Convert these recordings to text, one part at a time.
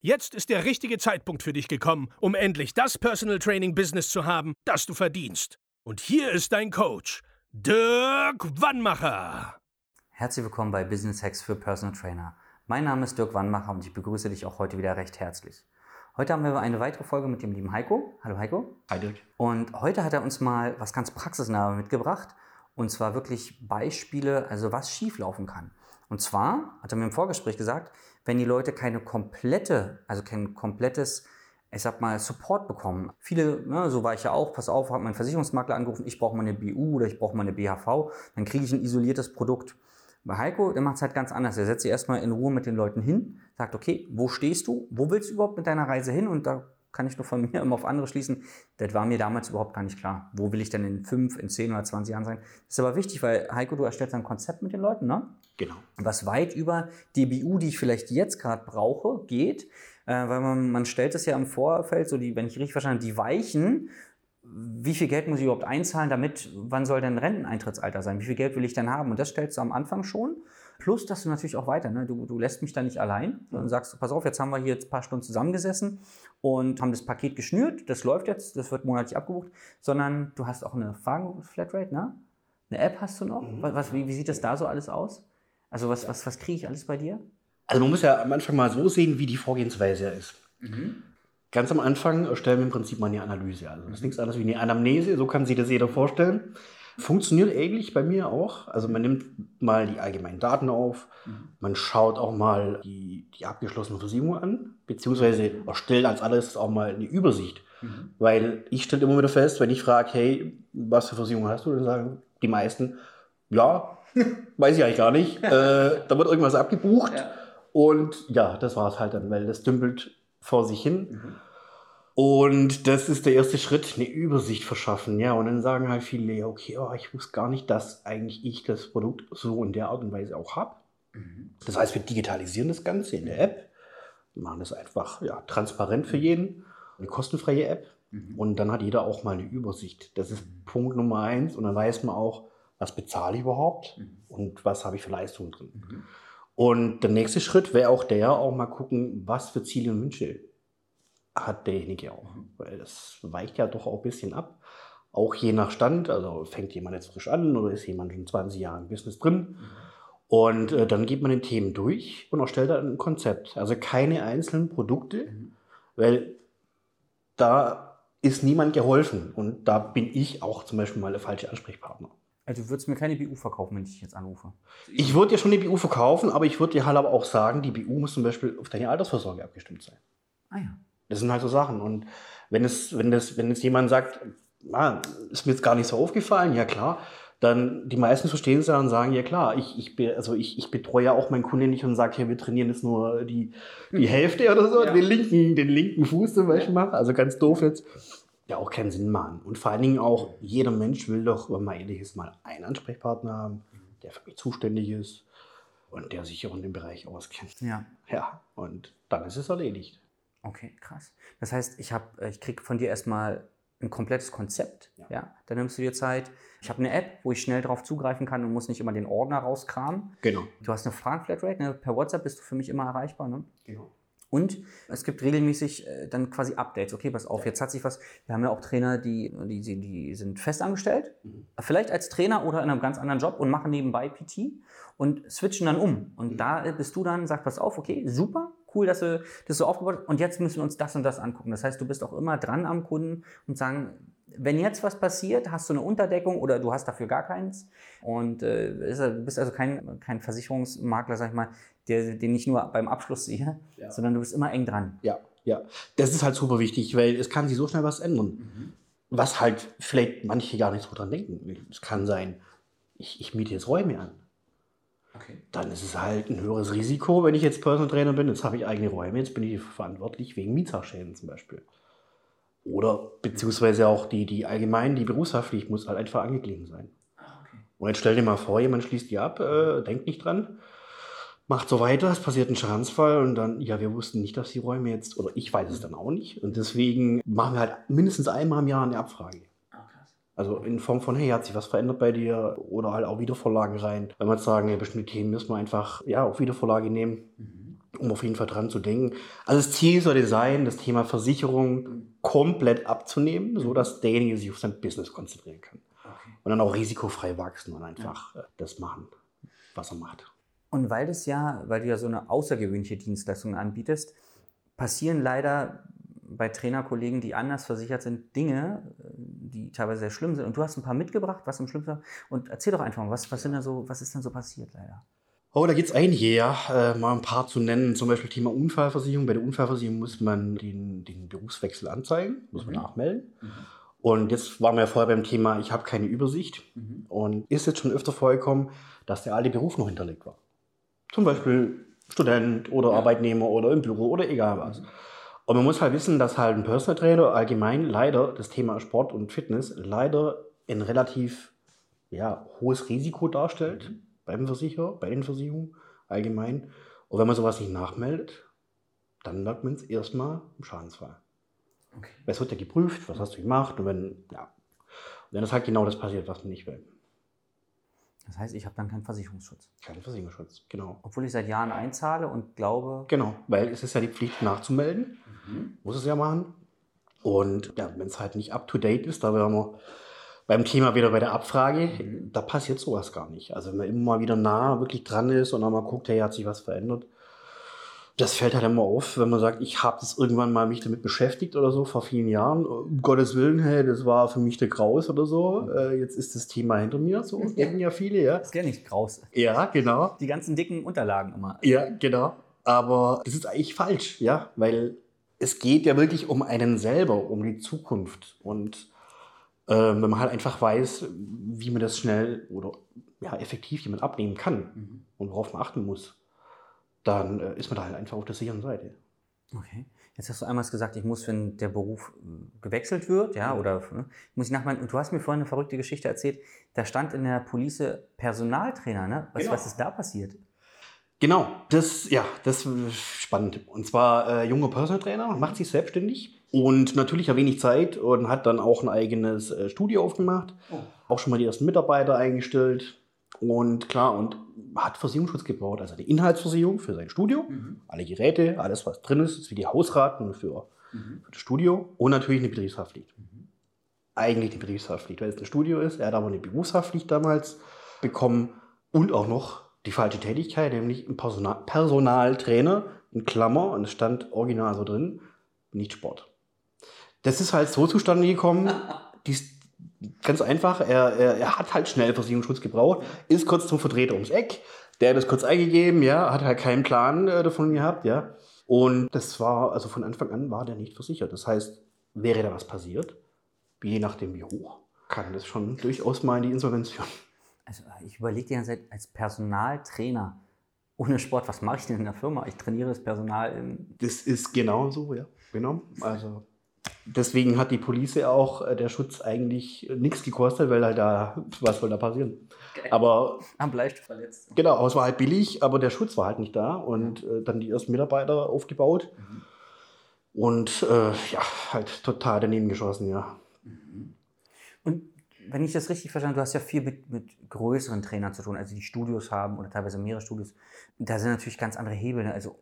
Jetzt ist der richtige Zeitpunkt für dich gekommen, um endlich das Personal Training Business zu haben, das du verdienst. Und hier ist dein Coach, Dirk Wannmacher. Herzlich willkommen bei Business Hacks für Personal Trainer. Mein Name ist Dirk Wannmacher und ich begrüße dich auch heute wieder recht herzlich. Heute haben wir eine weitere Folge mit dem lieben Heiko. Hallo Heiko. Hi Dirk. Und heute hat er uns mal was ganz praxisnahes mitgebracht. Und zwar wirklich Beispiele, also was schieflaufen kann. Und zwar hat er mir im Vorgespräch gesagt, wenn die Leute keine komplette, also kein komplettes, ich sag mal, Support bekommen. Viele, ne, so war ich ja auch, pass auf, hat mein Versicherungsmakler angerufen, ich brauche mal eine BU oder ich brauche mal eine BHV, dann kriege ich ein isoliertes Produkt. Bei Heiko, der macht es halt ganz anders. Er setzt sich erstmal in Ruhe mit den Leuten hin, sagt, okay, wo stehst du? Wo willst du überhaupt mit deiner Reise hin? Und da kann ich nur von mir immer auf andere schließen. Das war mir damals überhaupt gar nicht klar. Wo will ich denn in fünf, in zehn oder 20 Jahren sein? Das ist aber wichtig, weil Heiko, du erstellst ein Konzept mit den Leuten, ne? Genau. Was weit über die BU, die ich vielleicht jetzt gerade brauche, geht. Äh, weil man, man stellt es ja im Vorfeld, so die, wenn ich richtig verstanden habe, die Weichen, wie viel Geld muss ich überhaupt einzahlen, damit, wann soll denn Renteneintrittsalter sein? Wie viel Geld will ich denn haben? Und das stellst du am Anfang schon. Plus, dass du natürlich auch weiter, ne? du, du lässt mich da nicht allein und sagst, pass auf, jetzt haben wir hier jetzt ein paar Stunden zusammengesessen und haben das Paket geschnürt, das läuft jetzt, das wird monatlich abgebucht, sondern du hast auch eine Flatrate, ne? Eine App hast du noch? Mhm. Was, wie, wie sieht das da so alles aus? Also was, was, was kriege ich alles bei dir? Also man muss ja am Anfang mal so sehen, wie die Vorgehensweise ist. Mhm. Ganz am Anfang erstellen wir im Prinzip mal eine Analyse. Also das ist nichts anderes wie eine Anamnese, so kann sich das jeder vorstellen. Funktioniert ähnlich bei mir auch. Also man nimmt mal die allgemeinen Daten auf, mhm. man schaut auch mal die, die abgeschlossene Versicherung an, beziehungsweise erstellt als alles auch mal eine Übersicht. Mhm. Weil ich stelle immer wieder fest, wenn ich frage, hey, was für Versicherung hast du, dann sagen die meisten, ja, weiß ich eigentlich gar nicht. äh, da wird irgendwas abgebucht. Ja. Und ja, das war es halt dann, weil das dümpelt vor sich hin. Mhm. Und das ist der erste Schritt, eine Übersicht verschaffen. Ja, und dann sagen halt viele, okay, oh, ich wusste gar nicht, dass eigentlich ich das Produkt so in der Art und Weise auch habe. Mhm. Das heißt, wir digitalisieren das Ganze in der App, machen das einfach ja, transparent für jeden, eine kostenfreie App. Mhm. Und dann hat jeder auch mal eine Übersicht. Das ist mhm. Punkt Nummer eins. Und dann weiß man auch, was bezahle ich überhaupt mhm. und was habe ich für Leistungen drin. Mhm. Und der nächste Schritt wäre auch der, auch mal gucken, was für Ziele und Wünsche hat derjenige auch. Weil das weicht ja doch auch ein bisschen ab. Auch je nach Stand, also fängt jemand jetzt frisch an oder ist jemand schon 20 Jahre im Business drin. Und äh, dann geht man den Themen durch und erstellt dann ein Konzept. Also keine einzelnen Produkte, weil da ist niemand geholfen. Und da bin ich auch zum Beispiel mal der falsche Ansprechpartner. Also du würdest mir keine BU verkaufen, wenn ich dich jetzt anrufe? Ich würde dir schon eine BU verkaufen, aber ich würde dir halt aber auch sagen, die BU muss zum Beispiel auf deine Altersvorsorge abgestimmt sein. Ah ja. Das sind halt so Sachen. Und wenn es, wenn das, wenn jetzt jemand sagt, ah, ist mir jetzt gar nicht so aufgefallen, ja klar, dann die meisten verstehen es ja und sagen, ja klar, ich, ich, be, also ich, ich betreue ja auch meinen Kunden nicht und sage, hier, wir trainieren jetzt nur die, die Hälfte oder so, ja. den, linken, den linken Fuß zum Beispiel machen. Also ganz doof jetzt. Ja, auch keinen Sinn machen. Und vor allen Dingen auch, jeder Mensch will doch, wenn man ehrlich ist, mal einen Ansprechpartner haben, der für mich zuständig ist und der sich auch in dem Bereich auskennt. Ja. Ja, und dann ist es erledigt. Okay, krass. Das heißt, ich, äh, ich kriege von dir erstmal ein komplettes Konzept. Ja. ja. Dann nimmst du dir Zeit. Ich habe eine App, wo ich schnell darauf zugreifen kann und muss nicht immer den Ordner rauskramen. Genau. Du hast eine Fragenflatrate, ne? per WhatsApp bist du für mich immer erreichbar. Ne? Genau. Und es gibt regelmäßig äh, dann quasi Updates. Okay, pass auf, jetzt hat sich was. Wir haben ja auch Trainer, die, die, die sind festangestellt, mhm. vielleicht als Trainer oder in einem ganz anderen Job und machen nebenbei PT und switchen dann um. Und mhm. da bist du dann, sag pass auf, okay, super, cool, dass du das so aufgebaut hast und jetzt müssen wir uns das und das angucken. Das heißt, du bist auch immer dran am Kunden und sagen, wenn jetzt was passiert, hast du eine Unterdeckung oder du hast dafür gar keins. Und äh, du bist also kein, kein Versicherungsmakler, sag ich mal, der, den ich nur beim Abschluss sehe, ja. sondern du bist immer eng dran. Ja, ja. Das ist halt super wichtig, weil es kann sich so schnell was ändern. Mhm. Was halt vielleicht manche gar nicht so dran denken. Es kann sein, ich, ich miete jetzt Räume an. Okay. Dann ist es halt ein höheres Risiko, wenn ich jetzt Personal Trainer bin. Jetzt habe ich eigene Räume, jetzt bin ich verantwortlich wegen Mietsaufschäden zum Beispiel. Oder beziehungsweise auch die, die allgemein, die Berufshaftpflicht muss halt einfach angeglichen sein. Ah, okay. Und jetzt stell dir mal vor, jemand schließt die ab, äh, denkt nicht dran, macht so weiter, es passiert ein Schadensfall und dann, ja, wir wussten nicht, dass die Räume jetzt, oder ich weiß es dann auch nicht. Und deswegen machen wir halt mindestens einmal im Jahr eine Abfrage. Also in Form von, hey, hat sich was verändert bei dir? Oder halt auch Wiedervorlagen rein. Wenn wir jetzt sagen, ja, bestimmte Themen müssen wir einfach ja, auf Wiedervorlage nehmen, mhm. um auf jeden Fall dran zu denken. Also das Ziel sollte sein, das Thema Versicherung komplett abzunehmen, sodass derjenige sich auf sein Business konzentrieren kann. Okay. Und dann auch risikofrei wachsen und einfach ja. Äh, das machen, was er macht. Und weil das ja, weil du ja so eine außergewöhnliche Dienstleistung anbietest, passieren leider bei Trainerkollegen, die anders versichert sind, Dinge, die teilweise sehr schlimm sind. Und du hast ein paar mitgebracht, was am schlimmsten Und erzähl doch einfach mal, was, was, sind da so, was ist denn so passiert leider? Oh, da gibt es einige, ja. Äh, mal ein paar zu nennen. Zum Beispiel Thema Unfallversicherung. Bei der Unfallversicherung muss man den, den Berufswechsel anzeigen, muss man mhm. nachmelden. Mhm. Und jetzt waren wir ja vorher beim Thema, ich habe keine Übersicht. Mhm. Und ist jetzt schon öfter vorgekommen, dass der alte Beruf noch hinterlegt war. Zum Beispiel Student oder ja. Arbeitnehmer oder im Büro oder egal was. Und man muss halt wissen, dass halt ein Personal Trainer allgemein leider das Thema Sport und Fitness leider ein relativ ja, hohes Risiko darstellt mhm. beim Versicherer, bei den Versicherungen allgemein. Und wenn man sowas nicht nachmeldet, dann merkt man es erstmal im Schadensfall. Okay. Es wird ja geprüft, was hast du gemacht und wenn, ja. Und dann ist halt genau das passiert, was man nicht will. Das heißt, ich habe dann keinen Versicherungsschutz. Keinen Versicherungsschutz, genau. Obwohl ich seit Jahren einzahle und glaube. Genau, weil es ist ja die Pflicht nachzumelden. Mhm. Muss es ja machen. Und ja, wenn es halt nicht up to date ist, da wären wir beim Thema wieder bei der Abfrage, mhm. da passiert sowas gar nicht. Also wenn man immer mal wieder nah wirklich dran ist und dann mal guckt, hey, hat sich was verändert, das fällt halt immer auf, wenn man sagt, ich habe das irgendwann mal mich damit beschäftigt oder so vor vielen Jahren. Um Gottes Willen, hey, das war für mich der Graus oder so. Äh, jetzt ist das Thema hinter mir. So denken ja viele, ja. Das ist ja nicht Graus. Ja, genau. Die ganzen dicken Unterlagen immer. Ja, genau. Aber das ist eigentlich falsch, ja, weil es geht ja wirklich um einen selber, um die Zukunft. Und äh, wenn man halt einfach weiß, wie man das schnell oder ja, effektiv jemand abnehmen kann mhm. und worauf man achten muss dann äh, ist man da halt einfach auf der sicheren Seite. Okay. Jetzt hast du einmal gesagt, ich muss, wenn der Beruf äh, gewechselt wird, ja, oder ne, muss ich nachmeinen. Und du hast mir vorhin eine verrückte Geschichte erzählt. Da stand in der Police Personaltrainer, ne? Was, genau. was ist da passiert? Genau, das, ja, das ist spannend. Und zwar äh, junger Personaltrainer, macht sich selbstständig und natürlich hat wenig Zeit und hat dann auch ein eigenes äh, Studio aufgemacht. Oh. Auch schon mal die ersten Mitarbeiter eingestellt. Und klar, und hat Versicherungsschutz gebaut, also die Inhaltsversicherung für sein Studio, mhm. alle Geräte, alles was drin ist, ist wie die Hausraten für, mhm. für das Studio und natürlich eine Betriebshaftpflicht. Mhm. Eigentlich die Betriebshaftpflicht, weil es ein Studio ist. Er hat aber eine Berufshaftpflicht damals bekommen und auch noch die falsche Tätigkeit, nämlich ein Personal Personaltrainer, in Klammer, und es stand original so drin, nicht Sport. Das ist halt so zustande gekommen, die, Ganz einfach, er, er, er hat halt schnell Versicherungsschutz gebraucht, ist kurz zum Vertreter ums Eck, der hat das kurz eingegeben, ja, hat halt keinen Plan äh, davon gehabt, ja. Und das war, also von Anfang an war der nicht versichert. Das heißt, wäre da was passiert, je nachdem wie hoch, kann das schon durchaus mal in die Insolvenz führen. Also ich überlege die ganze Zeit, als Personaltrainer ohne Sport, was mache ich denn in der Firma? Ich trainiere das Personal im... Das ist genau so, ja. Genau. Also deswegen hat die Police auch äh, der Schutz eigentlich nichts gekostet, weil halt da, was soll da passieren? Okay. Aber. Am Bleistift verletzt. Genau, aber es war halt billig, aber der Schutz war halt nicht da und äh, dann die ersten Mitarbeiter aufgebaut. Mhm. Und äh, ja, halt total daneben geschossen, ja. Mhm. Und wenn ich das richtig verstanden habe, du hast ja viel mit, mit, größeren Trainern zu tun, also die Studios haben oder teilweise mehrere Studios. Da sind natürlich ganz andere Hebel. Ne? Also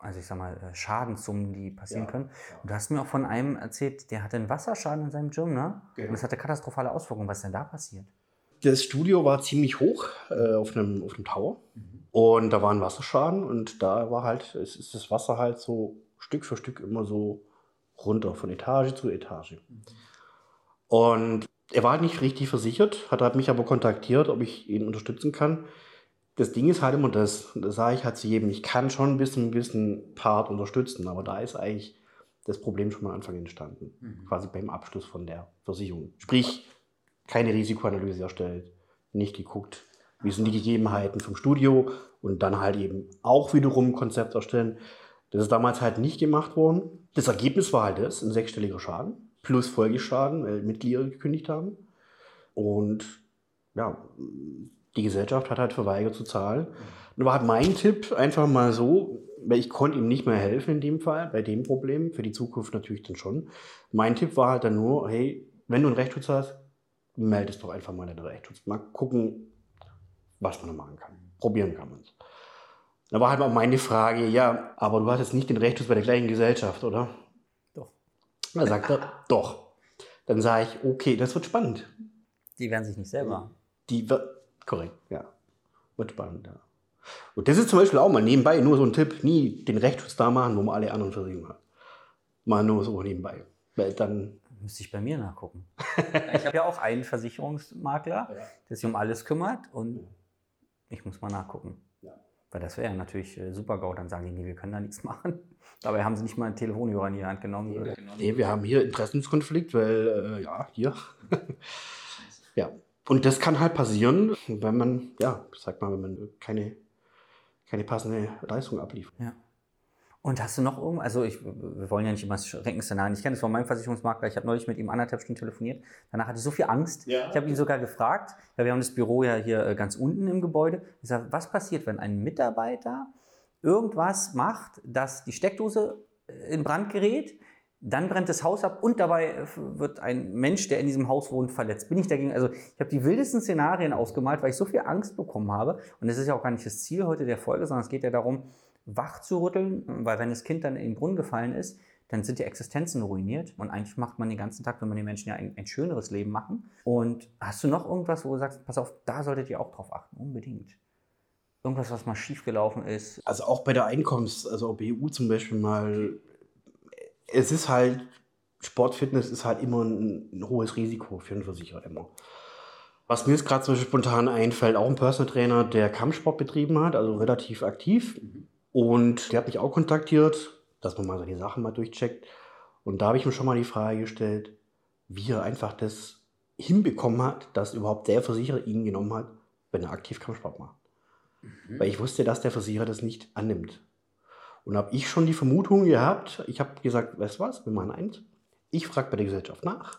also ich sag mal, äh, Schadenssummen, die passieren ja, können. Ja. Und du hast mir auch von einem erzählt, der hatte einen Wasserschaden in seinem Gym, ne? Genau. Und das hatte katastrophale Auswirkungen. Was ist denn da passiert? Das Studio war ziemlich hoch äh, auf, einem, auf einem Tower. Mhm. Und da war ein Wasserschaden und da war halt, es ist das Wasser halt so Stück für Stück immer so runter, von Etage zu Etage. Mhm. Und er war halt nicht richtig versichert, hat halt mich aber kontaktiert, ob ich ihn unterstützen kann das Ding ist halt immer das, das sage ich halt zu jedem, ich kann schon ein bisschen, ein bisschen Part unterstützen, aber da ist eigentlich das Problem schon am Anfang entstanden, mhm. quasi beim Abschluss von der Versicherung. Sprich, keine Risikoanalyse erstellt, nicht geguckt, Wie sind die Gegebenheiten vom Studio und dann halt eben auch wiederum ein Konzept erstellen. Das ist damals halt nicht gemacht worden. Das Ergebnis war halt das, ein sechsstelliger Schaden plus Folgeschaden, weil Mitglieder gekündigt haben. Und ja, die Gesellschaft hat halt verweigert zu zahlen. Und war halt mein Tipp einfach mal so, weil ich konnte ihm nicht mehr helfen in dem Fall, bei dem Problem, für die Zukunft natürlich dann schon. Mein Tipp war halt dann nur, hey, wenn du einen Rechtsschutz hast, meldest doch einfach mal den Rechtsschutz. Mal gucken, was man da machen kann. Probieren kann man es. Da war halt mal meine Frage, ja, aber du hast jetzt nicht den Rechtsschutz bei der gleichen Gesellschaft, oder? Doch. Da sagt er, doch. Dann sage ich, okay, das wird spannend. Die werden sich nicht selber. Die wird, korrekt, ja. Wird spannend, ja. Und das ist zum Beispiel auch mal nebenbei, nur so ein Tipp, nie den Rechtsschutz da machen, wo man alle anderen Versicherungen hat. Mal nur so nebenbei. Weil dann Müsste ich bei mir nachgucken. ich habe ja auch einen Versicherungsmakler, der sich um alles kümmert und ich muss mal nachgucken. Ja. Weil das wäre ja natürlich äh, super GAU, dann sagen die, nee, wir können da nichts machen. Dabei haben sie nicht mal einen Telefonhörer in die Hand genommen. Nee, wir haben hier Interessenskonflikt, weil, äh, ja, hier. Und das kann halt passieren, wenn man, ja, sag mal, wenn man keine, keine passende Leistung abliefert. Ja. Und hast du noch irgendwas, also ich, wir wollen ja nicht immer das Schreckensszenario, ich kenne das von meinem Versicherungsmakler, ich habe neulich mit ihm anderthalb Stunden telefoniert, danach hatte ich so viel Angst, Ja. ich habe ihn sogar gefragt, weil wir haben das Büro ja hier äh, ganz unten im Gebäude, ich sage, was passiert, wenn ein Mitarbeiter irgendwas macht, dass die Steckdose äh, in Brand gerät, dann brennt das Haus ab und dabei äh, wird ein Mensch, der in diesem Haus wohnt, verletzt. Bin ich dagegen? Also ich habe die wildesten Szenarien ausgemalt, weil ich so viel Angst bekommen habe. Und das ist ja auch gar nicht das Ziel heute der Folge, sondern es geht ja darum, wach zu rütteln, weil wenn das Kind dann in den Brunnen gefallen ist, dann sind die Existenzen ruiniert. Und eigentlich macht man den ganzen Tag, wenn man den Menschen ja ein, ein schöneres Leben machen. Und hast du noch irgendwas, wo du sagst, pass auf, da solltet ihr auch drauf achten, unbedingt. Irgendwas, was mal schiefgelaufen ist. Also auch bei der Einkommens-, also BU zum Beispiel mal, es ist halt, Sportfitness ist halt immer ein, ein hohes Risiko für einen Versicherer immer. Was mir jetzt gerade so spontan einfällt, auch ein Personal Trainer, der Kampfsport betrieben hat, also relativ aktiv. Und der hat mich auch kontaktiert, dass man mal so die Sachen mal durchcheckt. Und da habe ich mir schon mal die Frage gestellt, wie er einfach das hinbekommen hat, dass überhaupt der Versicherer ihn genommen hat, wenn er aktiv Kampfsport macht. Weil ich wusste, dass der Versicherer das nicht annimmt. Und habe ich schon die Vermutung gehabt, ich habe gesagt, weißt du was, wir machen eins. Ich frage bei der Gesellschaft nach,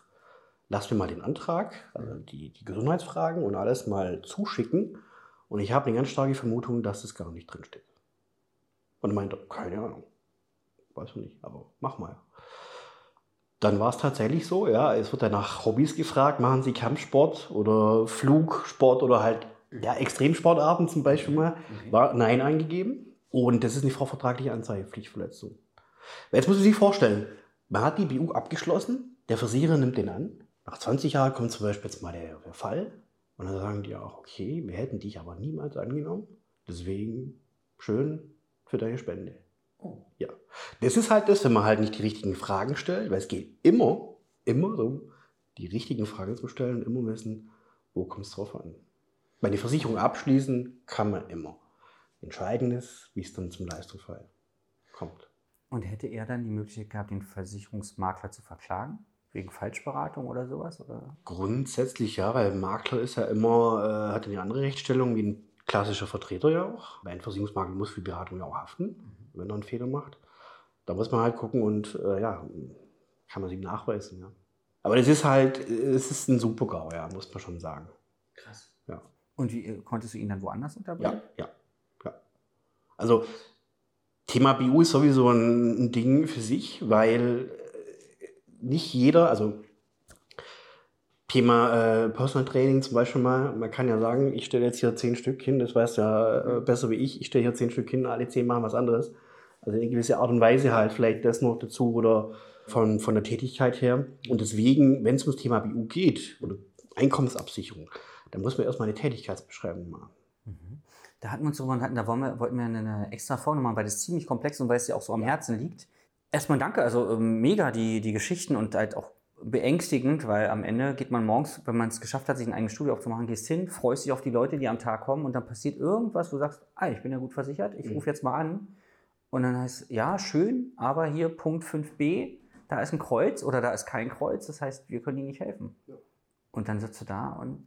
lass mir mal den Antrag, also die, die Gesundheitsfragen und alles mal zuschicken. Und ich habe eine ganz starke Vermutung, dass es gar nicht drinsteht. Und er meinte, keine Ahnung. Weiß ich nicht, aber mach mal. Dann war es tatsächlich so, ja, es wird dann nach Hobbys gefragt, machen Sie Kampfsport oder Flugsport oder halt ja, Extremsportarten zum Beispiel mal. War Nein eingegeben. Und das ist eine vorvertragliche Anzeige, Pflichtverletzung. Jetzt muss man sich vorstellen, man hat die BU abgeschlossen, der Versicherer nimmt den an. Nach 20 Jahren kommt zum Beispiel jetzt mal der, der Fall. Und dann sagen die auch, okay, wir hätten dich aber niemals angenommen. Deswegen schön für deine Spende. Ja. Das ist halt das, wenn man halt nicht die richtigen Fragen stellt, weil es geht immer, immer darum, die richtigen Fragen zu stellen und immer wissen, wo kommt es drauf an. Bei der Versicherung abschließen kann man immer. Entscheidend ist, wie es dann zum Leistungsfall kommt. Und hätte er dann die Möglichkeit gehabt, den Versicherungsmakler zu verklagen? Wegen Falschberatung oder sowas? Oder? Grundsätzlich ja, weil Makler ist ja immer, äh, hat eine andere Rechtsstellung wie ein klassischer Vertreter ja auch. Weil ein Versicherungsmakler muss für die Beratung ja auch haften, wenn er einen Fehler macht. Da muss man halt gucken und äh, ja, kann man es ihm nachweisen. Ja. Aber das ist halt, es ist ein super GAU, ja, muss man schon sagen. Krass. Ja. Und wie äh, konntest du ihn dann woanders unterbringen? Ja, ja. Also Thema BU ist sowieso ein, Ding für sich, weil äh, nicht jeder, also Thema äh, Personal Training zum Beispiel mal, man kann ja sagen, ich stelle jetzt hier zehn Stück hin, das weiß ja äh, besser wie ich, ich stelle hier zehn Stück hin, alle zehn machen was anderes. Also in gewisse Art und Weise halt vielleicht das noch dazu oder von, von der Tätigkeit her. Und deswegen, wenn es ums Thema BU geht oder Einkommensabsicherung, dann muss man erstmal eine Tätigkeitsbeschreibung machen. Da hatten wir uns drüber unterhalten, da wollen wir, wollten wir eine extra Folge machen, weil das ziemlich komplex und weil es ja auch so am Herzen liegt. Erstmal danke, also ähm, mega die, die Geschichten und halt auch beängstigend, weil am Ende geht man morgens, wenn man es geschafft hat, sich ein eigenes Studio aufzumachen, gehst hin, freust dich auf die Leute, die am Tag kommen und dann passiert irgendwas, wo du sagst, ah, ich bin ja gut versichert, ich rufe jetzt mal an. Und dann heißt, ja, schön, aber hier Punkt 5b, da ist ein Kreuz oder da ist kein Kreuz, das heißt, wir können Ihnen nicht helfen. Und dann sitzt du da und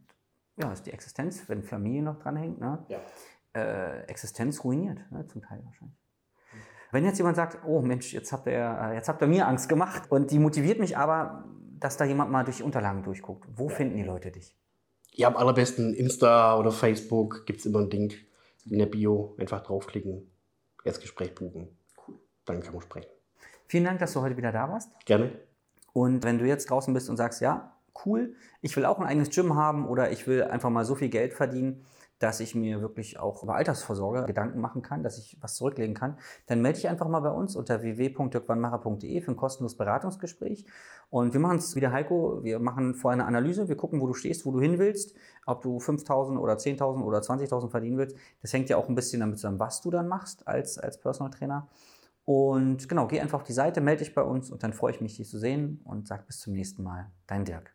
ja, ist die Existenz, wenn Familie noch dranhängt, ne? Ja. Äh, Existenz ruiniert, ne? zum Teil wahrscheinlich. Wenn jetzt jemand sagt, oh Mensch, jetzt habt, ihr, äh, jetzt habt ihr mir Angst gemacht und die motiviert mich aber, dass da jemand mal durch die Unterlagen durchguckt. Wo finden die Leute dich? Ja, am allerbesten Insta oder Facebook gibt es immer ein Ding in der Bio. Einfach draufklicken, Erstgespräch buchen. Cool. Dann kann man sprechen. Vielen Dank, dass du heute wieder da warst. Gerne. Und wenn du jetzt draußen bist und sagst, ja, cool, ich will auch ein eigenes Gym haben oder ich will einfach mal so viel Geld verdienen, dass ich mir wirklich auch über Altersvorsorge Gedanken machen kann, dass ich was zurücklegen kann, dann melde dich einfach mal bei uns unter www.dirkwannmacher.de für ein kostenloses Beratungsgespräch. Und wir machen es wie der Heiko, wir machen vorher eine Analyse, wir gucken, wo du stehst, wo du hin willst, ob du 5.000 oder 10.000 oder 20.000 verdienen willst. Das hängt ja auch ein bisschen damit zusammen, was du dann machst als, als Personal Trainer. Und genau, geh einfach auf die Seite, melde dich bei uns und dann freue ich mich, dich zu sehen und sag bis zum nächsten Mal. Dein Dirk.